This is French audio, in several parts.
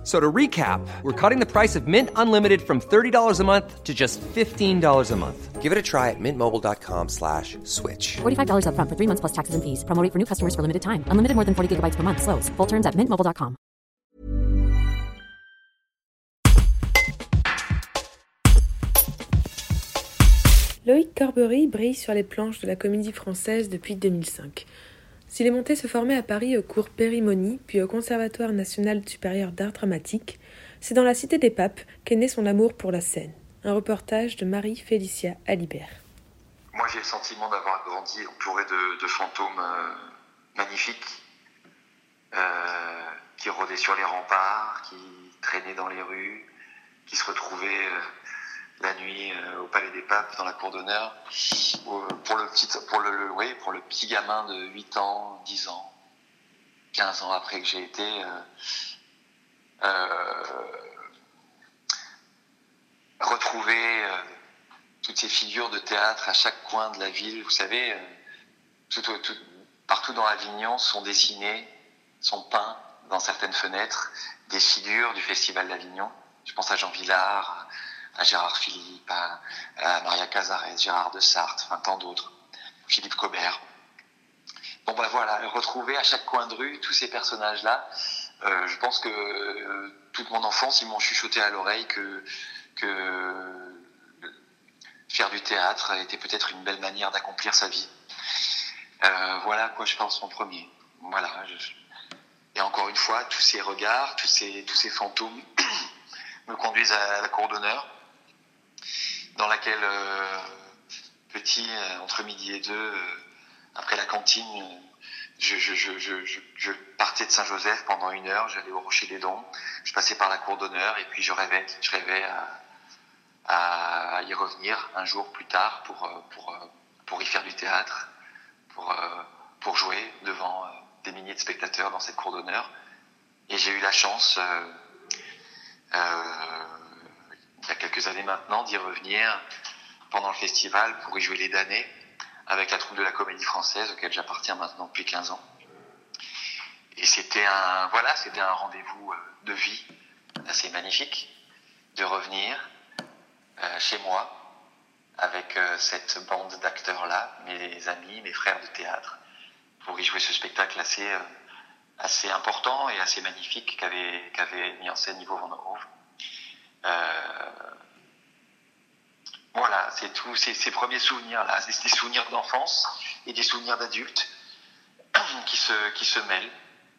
F- So to recap, we're cutting the price of Mint Unlimited from $30 a month to just $15 a month. Give it a try at mintmobile.com slash switch. $45 upfront for three months plus taxes and fees. Promo rate for new customers for limited time. Unlimited more than 40 gigabytes per month. Slows. Full terms at mintmobile.com. Loïc Corbery brille sur les planches de la comédie française depuis 2005. S'il est monté se former à Paris au cours Périmonie, puis au Conservatoire national supérieur d'art dramatique, c'est dans la Cité des Papes qu'est né son amour pour la scène. Un reportage de Marie-Félicia Alibert. Moi, j'ai le sentiment d'avoir grandi entouré de, fantômes euh, magnifiques euh, qui rôdaient sur les remparts, qui traînaient dans les rues, qui se retrouvaient euh, euh, au Palais des Papes, dans la cour d'honneur. Pour pour le, petit, pour, le, pour le petit gamin de 8 ans, 10 ans, 15 ans après que j'ai été, euh, euh, retrouver euh, toutes ces figures de théâtre à chaque coin de la ville. Vous savez, euh, partout dans Avignon sont dessinées, sont peints dans certaines fenêtres des figures du Festival d'Avignon. Je pense à Jean Villard, à Gérard Philippe, à, Maria Cazares, Gérard de Sarthe, enfin tant d'autres, Philippe Cobert. Bon ben voilà, retrouver à chaque coin de rue tous ces personnages-là. Euh, je pense que euh, toute mon enfance, ils m'ont chuchoté à l'oreille que, que faire du théâtre était peut-être une belle manière d'accomplir sa vie. Euh, voilà à quoi je pense en premier. Voilà. et encore une fois, tous ces regards, tous ces, tous ces fantômes me conduisent à la cour d'honneur, dans laquelle, euh, petit, euh, entre midi et deux, euh, après la cantine, je, partais de Saint-Joseph pendant une heure, j'allais au Rocher des Dons, je passais par la cour d'honneur et puis je rêvais, je rêvais à, y revenir un jour plus tard pour, pour, pour y faire du théâtre, pour, pour jouer devant des milliers de spectateurs dans cette cour d'honneur. Et j'ai eu la chance, quelques années maintenant, d'y revenir pendant le festival pour y jouer les damnés avec la troupe de la comédie française auquel j'appartiens maintenant depuis 15 ans. Et c'était un, voilà, c'était un rendez-vous euh, de vie assez magnifique de revenir euh, chez moi avec euh, cette bande d'acteurs-là, mes amis, mes frères de théâtre, pour y jouer ce spectacle assez, assez important et assez magnifique qu'avait qu'avait mis en scène Yvo Van c'est tout, ces, premiers souvenirs-là, des souvenirs d'enfance et des souvenirs d'adultes qui se, qui se mêlent,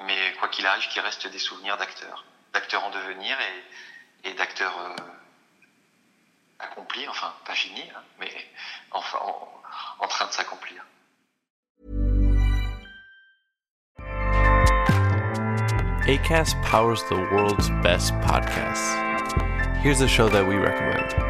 mais quoi qu'il arrive, qui restent des souvenirs d'acteurs, d'acteurs en devenir et, et d'acteurs euh, accomplis, enfin pas finis, hein, mais enfin en, en train de s'accomplir. ACAST powers the world's best podcasts. Here's a show that we recommend.